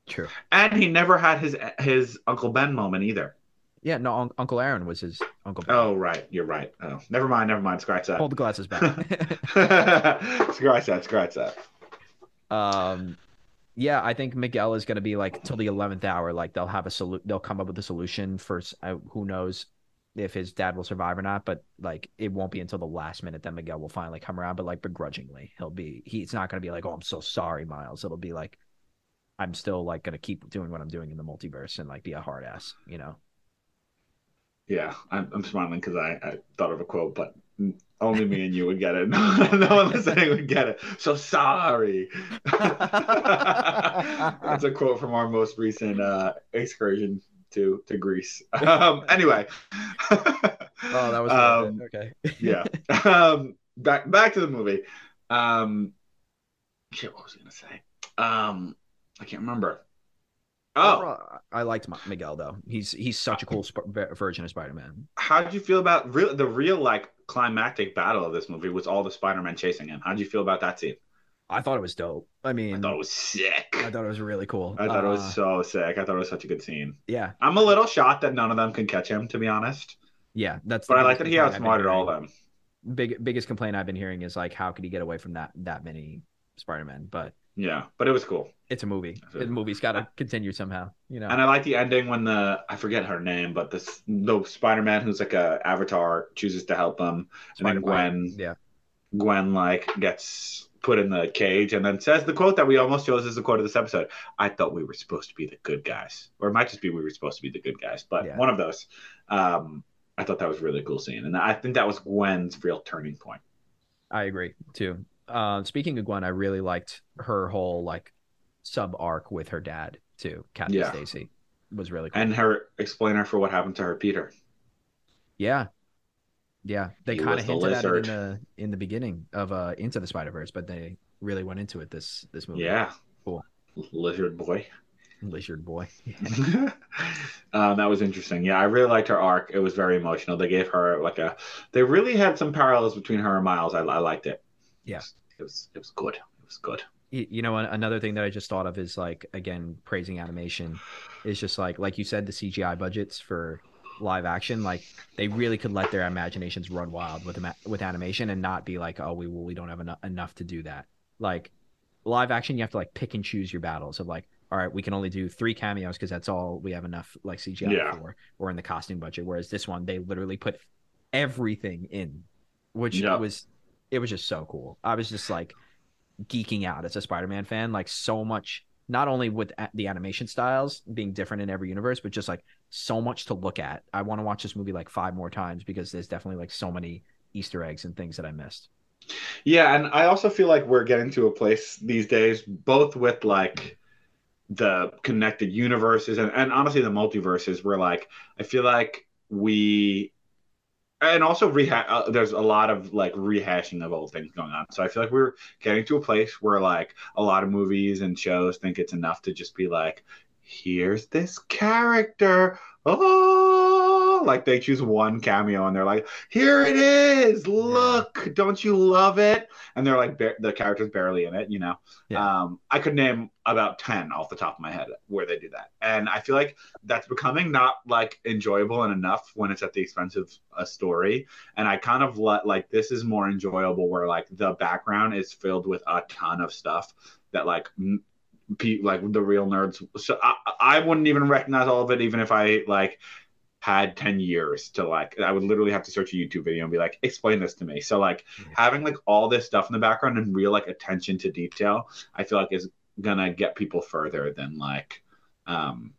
true. and he never had his his Uncle Ben moment either. Yeah, no, un- Uncle Aaron was his Uncle. Ben. Oh, right. You're right. Oh, never mind. Never mind. Scratch that. Hold the glasses back. *laughs* *laughs* scratch that. Scratch that. um, yeah, I think Miguel is going to be like till the eleventh hour. Like they'll have a solu- They'll come up with a solution for uh, who knows if his dad will survive or not. But like it won't be until the last minute that Miguel will finally come around. But like begrudgingly, he'll be. He's not going to be like, "Oh, I'm so sorry, Miles." It'll be like, "I'm still like going to keep doing what I'm doing in the multiverse and like be a hard ass," you know. Yeah, I'm, I'm smiling because I, I thought of a quote, but only me and you would get it. No, *laughs* no one listening would get it. So sorry. *laughs* That's a quote from our most recent uh, excursion to to Greece. Um, anyway. *laughs* Oh, that was Um, okay. yeah. Um, back back to the movie. Um, shit, what was I gonna say? Um, I can't remember. Oh, Overall, I liked Miguel though. He's he's such a cool sp- version of Spider Man. how did you feel about real the real like climactic battle of this movie was all the Spider-Man chasing him? How did you feel about that scene? I thought it was dope. I mean, I thought it was sick. I thought it was really cool. I thought it was Uh, so sick. I thought it was such a good scene. yeah, I'm a little shocked that none of them can catch him, to be honest. yeah. That's. But I like that he complaint I've been outsmarted all of them. Big biggest complaint I've been hearing is like, how could he get away from that that many Spider Men? But Yeah, but it was cool. it's a movie. The movie's got to continue somehow. You know. And I like the ending when the I forget her name, but this the Spider-Man who's like a avatar chooses to help him, and then Gwen Yeah. Gwen like gets put in the cage and then says the quote that we almost chose as the quote of this episode. I thought we were supposed to be the good guys, or it might just be we were supposed to be the good guys, but Yeah. one of those. Um, I thought that was a really cool scene, and I think that was Gwen's real turning point. I agree too. Uh, speaking of Gwen, I really liked her whole like sub arc with her dad too. Kathy Yeah. Stacy was really cool. And her explainer for what happened to her Peter. Yeah. Yeah. They kind of hinted at it in the in the beginning of uh Into the Spider Verse, but they really went into it this this movie. Yeah, Cool. lizard boy. Lizard boy. um, *laughs* that was interesting. Yeah, I really liked her arc. It was very emotional. They gave her like a. They really had some parallels between her and Miles. I, I liked it. Yeah. It was it was good. It was good. You know, another thing that I just thought of is like again praising animation is just like like you said the CGI budgets for live action like they really could let their imaginations run wild with with animation and not be like oh we we don't have enough enough to do that like live action you have to like pick and choose your battles of like all right we can only do three cameos because that's all we have enough like CGI Yeah. for or in the costume budget whereas this one they literally put everything in which Yeah. was it was just so cool I was just like geeking out as a Spider-Man fan. Like so much, not only with the animation styles being different in every universe, but just like so much to look at. I want to watch this movie like five more times because there's definitely like so many Easter eggs and things that I missed. Yeah, and I also feel like we're getting to a place these days, both with like the connected universes and, and honestly the multiverses, where like I feel like we and also reha- uh, there's a lot of like rehashing of old things going on. So I feel like we're getting to a place where like a lot of movies and shows think it's enough to just be like, here's this character. Oh, like they choose one cameo and they're like, here it is. Look, don't you love it? And they're like, ba- the character's barely in it, you know? Yeah. Um, I could name about 10 off the top of my head where they do that. And I feel like that's becoming not like enjoyable and enough when it's at the expense of a story. And I kind of let like this is more enjoyable where like the background is filled with a ton of stuff that like m- pe- like the real nerds. So I, I wouldn't even recognize all of it even if I like had 10 years to like i would literally have to search a youtube video and be like explain this to me. So like Yeah. having like all this stuff in the background and real like attention to detail i feel like is gonna get people further than like um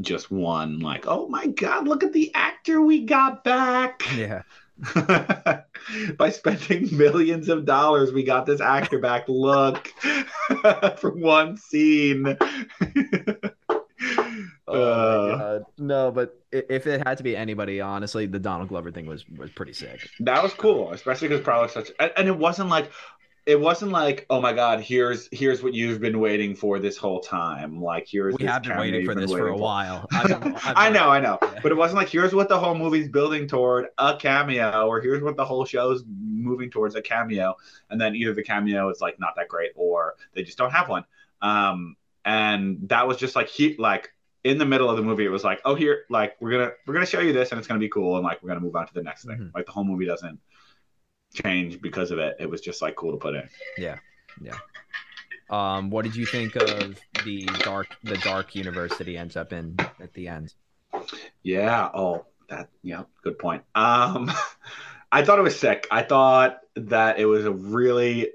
just one like oh my god look at the actor we got back. Yeah. *laughs* by spending *laughs* millions of dollars we got this actor back. Look. *laughs* For one scene Oh Uh. No, but if it had to be anybody, honestly, the Donald Glover thing was was pretty sick. That was cool, especially because Prowler's such, and, it wasn't like, it wasn't like, oh my god, here's here's what you've been waiting for this whole time. Like here's We have been waiting for been this for a while. I've been- *laughs* I've I know, I know, Yeah. but it wasn't like here's what the whole movie's building toward a cameo, or here's what the whole show's moving towards a cameo, and then either the cameo is like not that great, or they just don't have one. Um, and that was just like he like in the middle of the movie, it was like, oh, here, like we're gonna we're gonna show you this, and it's gonna be cool, and like we're gonna move on to the next thing. Mhm. Like the whole movie doesn't change because of it. It was just like cool to put in. Yeah. Yeah. Um, what did you think of the dark the dark universe that he ends up in at the end? Yeah. Oh, that. Yeah. Good point. Um, *laughs* I thought it was sick. I thought that it was a really.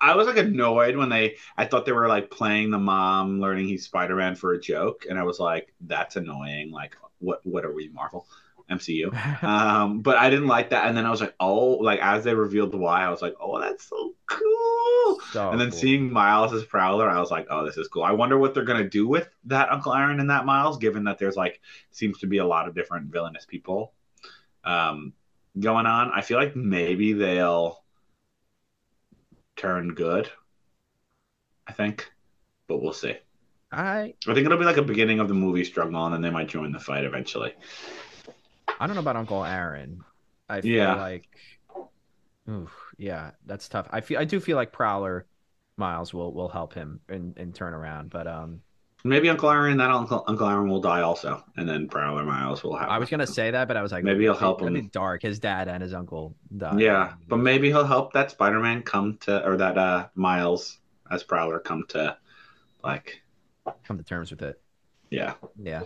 I- was like annoyed when they. I thought they were like playing the mom learning he's Spider Man for a joke, and I was like, "That's annoying." Like, what? What are we, Marvel, MCU? *laughs* Um, but I didn't like that, and then I was like, "Oh!" Like as they revealed the why, I was like, "Oh, that's so cool." So and then cool. seeing Miles as Prowler, I was like, "Oh, this is cool." I wonder what they're gonna do with that Uncle Aaron and that Miles, given that there's like seems to be a lot of different villainous people um, going on. I feel like maybe they'll turn good. I think, but we'll see. I I think it'll be like a beginning of the movie struggle, and then they might join the fight eventually. I don't know about Uncle Aaron. I feel Yeah. like, oof, yeah, that's tough. I feel I do feel like Prowler Miles will will help him and and turn around, but um, Maybe Uncle Aaron, that Uncle Uncle Aaron will die also, and then Prowler Miles will have. I was gonna say that, but I was like, Maybe he'll help him. dark. His dad and his uncle died. Yeah, but maybe he'll help that Spider-Man come to, or that uh Miles as Prowler come to, like, come to terms with it. yeah, Yeah.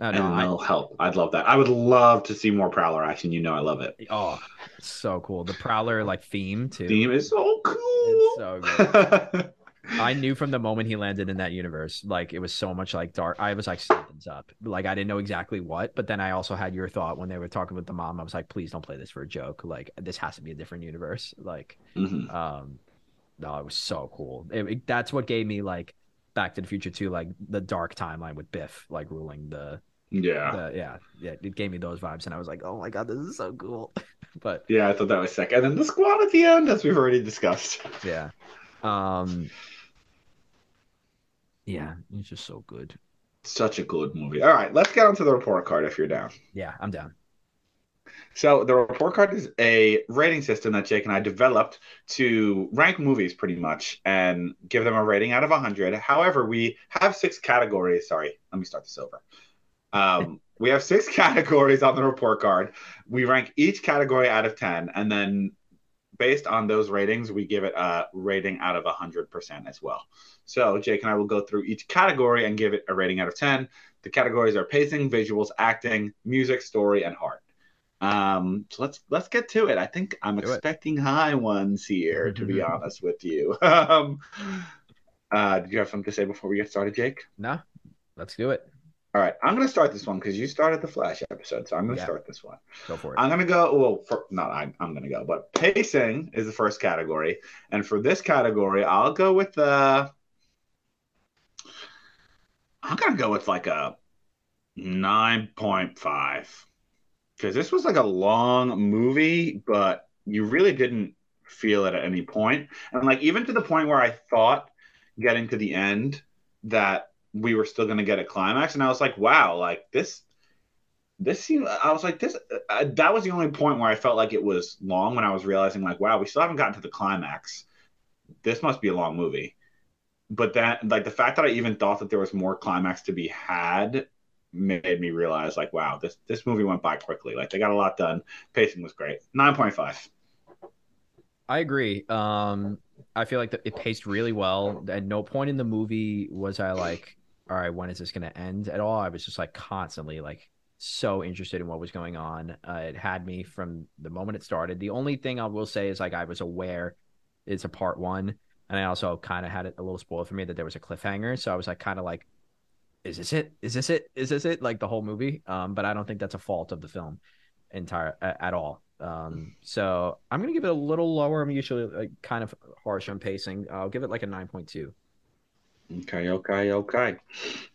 No, and no, I, they'll help. I'd love that. I would love to see more Prowler action. You know, I love it. oh, so cool. The Prowler like theme too. Theme is so cool. It's so good. *laughs* I knew from the moment he landed in that universe, like it was so much like dark. I was like, something's up. Like I didn't know exactly what, but then I also had your thought when they were talking with the mom. I was like, please don't play this for a joke. Like this has to be a different universe. Like, Mhm. um, no, it was so cool. It, it- that's what gave me like Back to the Future too, like the dark timeline with Biff like ruling the, Yeah, the yeah, yeah. It gave me those vibes, and I was like, oh my god, this is so cool. *laughs* but yeah, I thought that was sick. And then the squad at the end, as we've already discussed. yeah, um, yeah, it's just so good. Such a good movie. All right, let's get onto the report card if you're down. Yeah, I'm down. So the report card is a rating system that Jake and I developed to rank movies pretty much and give them a rating out of 100. However, we have six categories. Sorry, let me start this over. Um, we have six *laughs* categories on the report card. We rank each category out of 10, and then based on those ratings, we give it a rating out of 100% as well. So Jake and I will go through each category and give it a rating out of 10. The categories are pacing, visuals, acting, music, story, and heart. Um, so let's let's get to it. I think I'm Do it. expecting high ones here, to be *laughs* honest with you. *laughs* Um, uh, did you have something to say before we get started, Jake? No, let's do it. All right, I'm gonna start this one because you started the Flash episode, so I'm gonna Yeah. start this one. Go for it. I'm gonna go. Well, for, not I, I'm gonna go, but pacing is the first category, and for this category, I'll go with the. I'm gonna go with like a nine point five, because this was like a long movie, but you really didn't feel it at any point, and like even to the point where I thought getting to the end that we were still gonna get a climax, and I was like, wow, like this this seemed i was like this uh, that was the only point where i felt like it was long when i was realizing like wow we still haven't gotten to the climax. This must be a long movie. But that like the fact that i even thought that there was more climax to be had made me realize like wow this this movie went by quickly. Like they got a lot done. Pacing was great. 9.5 I agree. Um, I feel like the, it paced really well. At no point in the movie was I like, all right, when is this going to end at all? I was just like constantly like so interested in what was going on. Uh, it had me from the moment it started. The only thing I will say is like I was aware it's a part one, and I also kind of had it a little spoiled for me that there was a cliffhanger. So I was like kind of like, is this it? Is this it? Is this it? Like the whole movie. Um, but I don't think that's a fault of the film entire at all. Um, so I'm gonna give it a little lower. I'm usually like kind of harsh on pacing. I'll give it like a nine point two. Okay okay okay all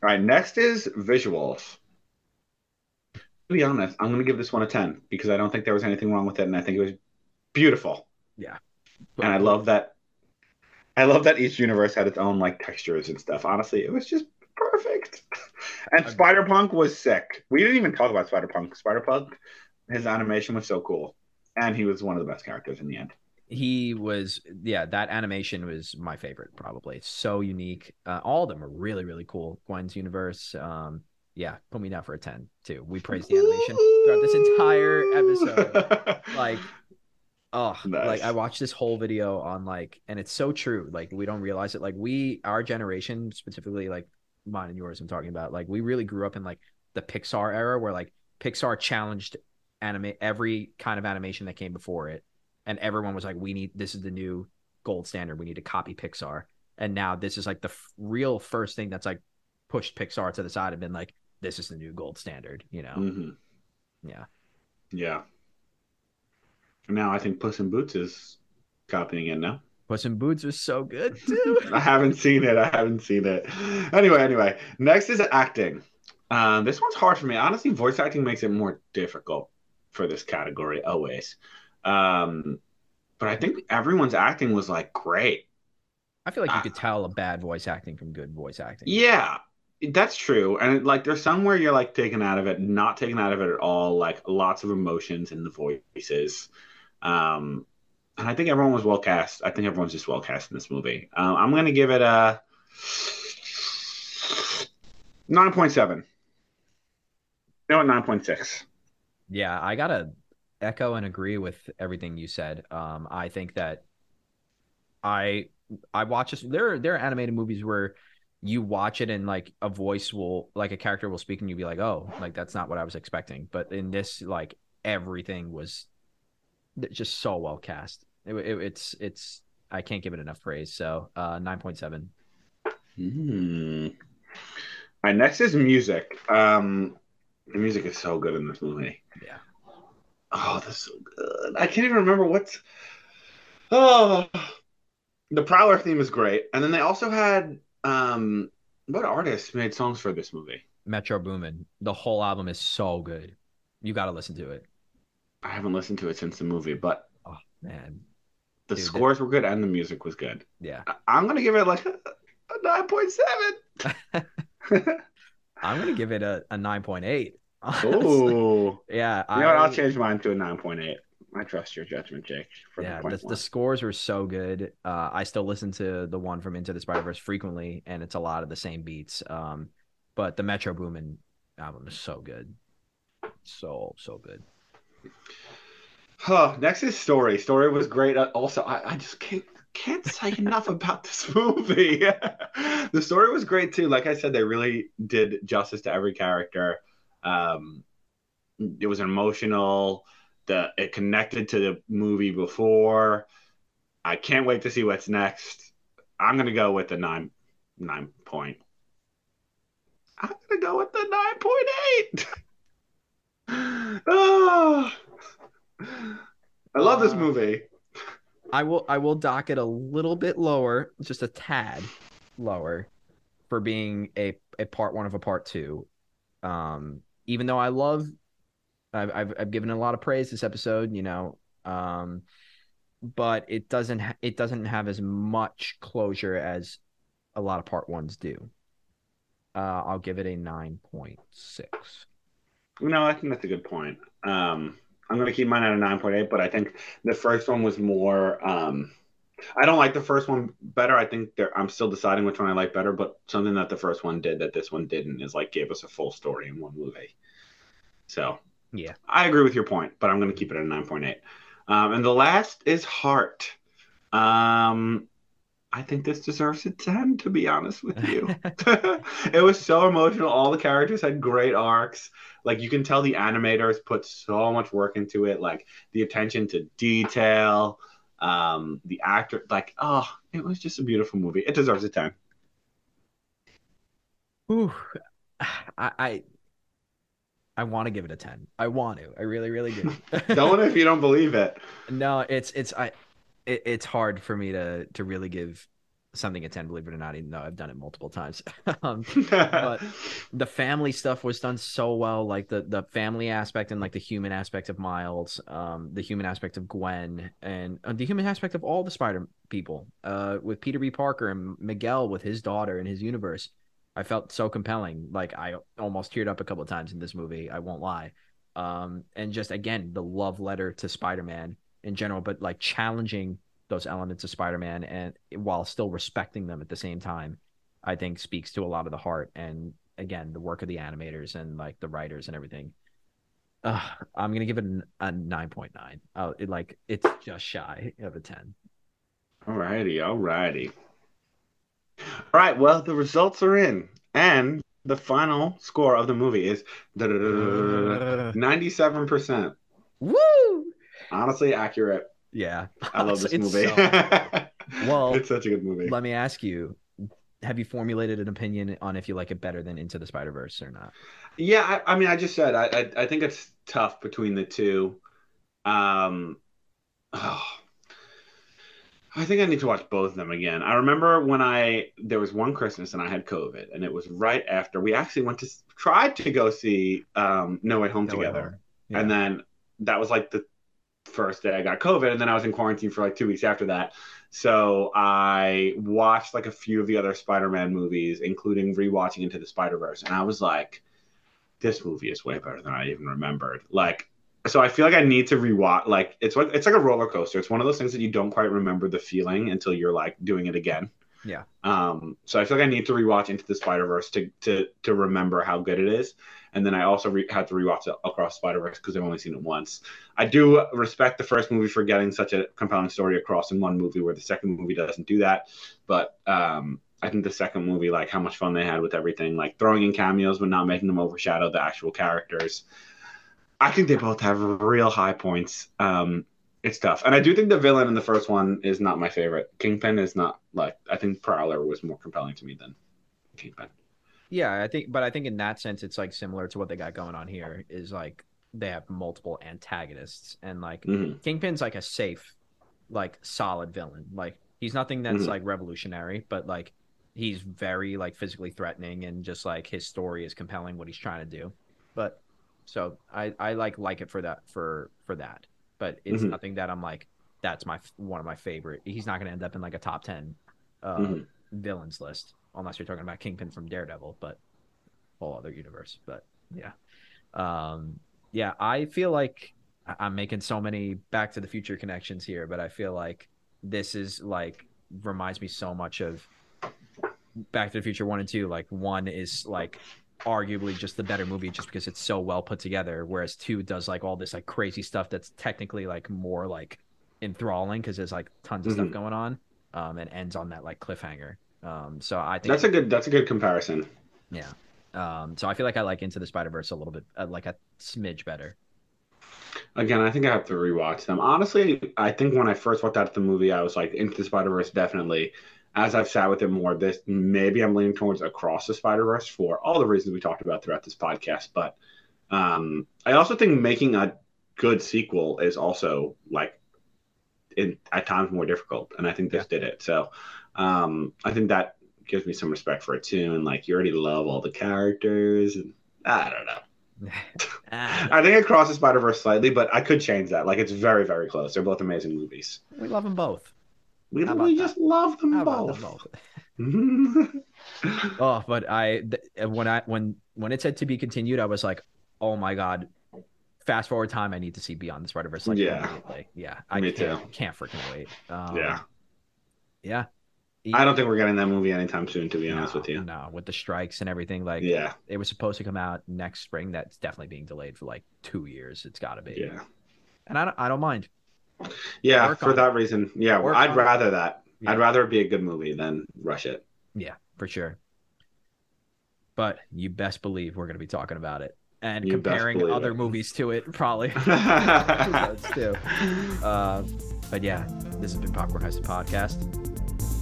right next is visuals to be honest i'm going to give this one a 10 because i don't think there was anything wrong with it and i think it was beautiful Yeah. and I love that. I love that each universe had its own like textures and stuff. Honestly, it was just perfect. *laughs* And Agreed. Spider Punk was sick. We didn't even talk about Spider Punk. Spider Punk, his animation was so cool, and he was one of the best characters in the end. He was yeah that animation was my favorite probably. It's so unique. Uh, all of them are really really cool. Gwen's universe um yeah put me down for a 10 too. We praised the animation throughout this entire episode. *laughs* Like oh Nice. like i watched this whole video on like and it's so true. Like we don't realize it. Like we our generation specifically like mine and yours i'm talking about like we really grew up in like the pixar era where like pixar challenged anime every kind of animation that came before it and everyone was like we need this is the new gold standard we need to copy pixar and now this is like the f- real first thing that's like pushed pixar to the side and been like this is the new gold standard you know Mhm. yeah Yeah. Now I think Puss in Boots is copying it now. puss in boots was so good *laughs* too I haven't seen it. I haven't seen it. Anyway, anyway, next is acting. Um, this one's hard for me. Honestly, voice acting makes it more difficult for this category always. Um, but I think everyone's acting was like great. I feel like you could tell a bad voice acting from good voice acting. Yeah, that's true. And like, there's some where you're like taken out of it, not taken out of it at all. Like lots of emotions in the voices. Um, and I think everyone was well cast. I think everyone's just well cast in this movie. Um, I'm gonna give it a nine point seven. No, nine point six. Yeah, I gotta echo and agree with everything you said. Um, I think that I I watch this. There are there are animated movies where you watch it and like a voice will like a character will speak and you'll be like, oh, like that's not what I was expecting. But in this, like everything was just so well cast. It, it, it's it's I can't give it enough praise. So uh, nine point seven. Hmm. All right, next is music. Um, the music is so good in this movie. Yeah. Oh, that's so good. I can't even remember what's. Oh, the Prowler theme is great, and then they also had um, what artist made songs for this movie? Metro Boomin. The whole album is so good. You got to listen to it. I haven't listened to it since the movie, but Oh man, the Dude, scores were good and the music was good. yeah. I- I'm gonna give it like a, a nine point seven. *laughs* I'm gonna give it a, a nine point eight. Ooh. yeah. You know what? I'll change mine to a nine point eight. I trust your judgment, Jake. For Yeah, the, the, the scores were so good. Uh, I still listen to the one from Into the Spider Verse frequently, and it's a lot of the same beats. Um, but the Metro Boomin album is so good, so so good. Huh, next is story. Story was great. Uh, Also, I, I just can't can't say *laughs* enough about this movie. *laughs* the story was great too. Like I said, they really did justice to every character. Um, it was emotional. The it connected to the movie before. I can't wait to see what's next. I'm gonna go with the nine nine point. I'm gonna go with the nine point eight. oh. *sighs* I love this Uh, movie. I will I will dock it a little bit lower, just a tad lower, for being a a part one of a part two. Um, even though I love, I've I've, I've given a lot of praise this episode, you know, um, but it doesn't ha- it doesn't have as much closure as a lot of part ones do. Uh, I'll give it a nine point six. No, I think that's a good point. Um, I'm going to keep mine at a 9.8, but I think the first one was more. Um, I don't like the first one better. I think there, I'm still deciding which one I like better, but something that the first one did that this one didn't is like gave us a full story in one movie. So, Yeah. I agree with your point, but I'm going to keep it at a 9.8. Um, and the last is Heart. Um, I think this deserves a 10, to be honest with you. *laughs* *laughs* it was so emotional. All the characters had great arcs. Like you can tell the animators put so much work into it. Like the attention to detail, um, the actor. Like oh, it was just a beautiful movie. It deserves a ten. Ooh, I I, I want to give it a ten. I want to. I really really do. *laughs* *laughs* Don't if you don't believe it. No, it's it's I it, it's hard for me to to really give something a 10 believe it or not even though I've done it multiple times. *laughs* um, *laughs* but the family stuff was done so well like the the family aspect and like the human aspect of Miles, um the human aspect of Gwen and uh, the human aspect of all the Spider people uh with Peter B Parker and Miguel with his daughter and his universe. I felt so compelling. Like I almost teared up a couple of times in this movie, I won't lie. Um and just again the love letter to Spider-Man in general, but like challenging those elements of Spider-Man and while still respecting them at the same time, I think speaks to a lot of the heart and again the work of the animators and like the writers and everything. Uh, I'm gonna give it a nine point nine. Oh, it, like it's just shy of a ten. Alrighty, alrighty. All right, well, the results are in, and the final score of the movie is ninety-seven percent. Woo! Honestly, accurate. Yeah, *laughs* I love *laughs* this movie. so- *laughs* well. it's such a good movie. Let me ask you: Have you formulated an opinion on if you like it better than Into the Spider Verse or not? Yeah, I, I mean, I just said I, I I think it's tough between the two. Um, oh, I think I need to watch both of them again. I remember when I there was one Christmas and I had COVID, and it was right after we actually went to tried to go see um, No Way Home No Way together, Home. Yeah. and then that was like the first day I got COVID, and then I was in quarantine for like two weeks after that. So I watched like a few of the other Spider-Man movies, including rewatching Into the Spider-Verse, and I was like, "This movie is way better than I even remembered." Like, so I feel like I need to rewatch. Like, it's like it's like a roller coaster. It's one of those things that you don't quite remember the feeling until you're like doing it again. Yeah. Um. So I feel like I need to rewatch Into the Spider-Verse to to to remember how good it is. And then I also re- had to rewatch Across Spider Verse because I've only seen it once. I do respect the first movie for getting such a compelling story across in one movie, where the second movie doesn't do that. But um, I think the second movie, like how much fun they had with everything, like throwing in cameos but not making them overshadow the actual characters. I think they both have real high points. Um, it's tough, and I do think the villain in the first one is not my favorite. Kingpin is not like I think Prowler was more compelling to me than Kingpin. Yeah, I think, but I think in that sense, it's like similar to what they got going on here. Is like they have multiple antagonists, and like hmm Kingpin's like a safe, like solid villain. Like he's nothing that's Mhm. like revolutionary, but like he's very like physically threatening, and just like his story is compelling what he's trying to do. But so I I like like it for that for for that. But it's Mhm. nothing that I'm like that's my one of my favorite. He's not going to end up in like a top ten uh, Mhm. villains list unless you're talking about Kingpin from Daredevil, but whole other universe. But yeah, um, yeah, I feel like I'm making so many Back to the Future connections here, but I feel like this is like reminds me so much of Back to the Future one and two. Like one is like arguably just the better movie just because it's so well put together, whereas two does like all this like crazy stuff that's technically like more like enthralling because there's like tons of Mhm. stuff going on, um, and ends on that like cliffhanger. Um, so I think That's a good. That's a good comparison. yeah. Um, so I feel like I like Into the Spider Verse a little bit, uh, like a smidge better. Again, I think I have to rewatch them. Honestly, I think when I first walked out of the movie, I was like, Into the Spider Verse, definitely. As I've sat with it more, this maybe I'm leaning towards Across the Spider Verse for all the reasons we talked about throughout this podcast. But um, I also think making a good sequel is also like, in, at times more difficult, and I think this did it. So um, I think that gives me some respect for it too. And like, you already love all the characters, and I don't know. *laughs* Ah, *laughs* I think it crosses Spider Verse slightly, but I could change that. Like it's very, very close. They're both amazing movies. we love them both. We, we that? just love them How both. them both? *laughs* Oh, but I th- when I when when it said to be continued, I was like, oh my god. Fast forward time, I need to see Beyond the Spider Verse. Like Yeah. immediately. yeah. I Me can't, too. can't freaking wait. Um, yeah, yeah. I don't think we're getting that movie anytime soon. To be honest with you. No, with the strikes and everything, like Yeah, it was supposed to come out next spring. That's definitely being delayed for like two years. It's got to be. yeah, And I don't, I don't mind. yeah. For that reason, yeah. Work I'd on it. rather that. Yeah. I'd rather it be a good movie than rush it. Yeah, for sure. But you best believe we're going to be talking about it and You comparing other it. movies to it, probably. *laughs* *laughs* Too. Uh, but yeah, this has been Popcorn Heist podcast.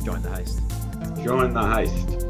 Join the heist. Join the heist.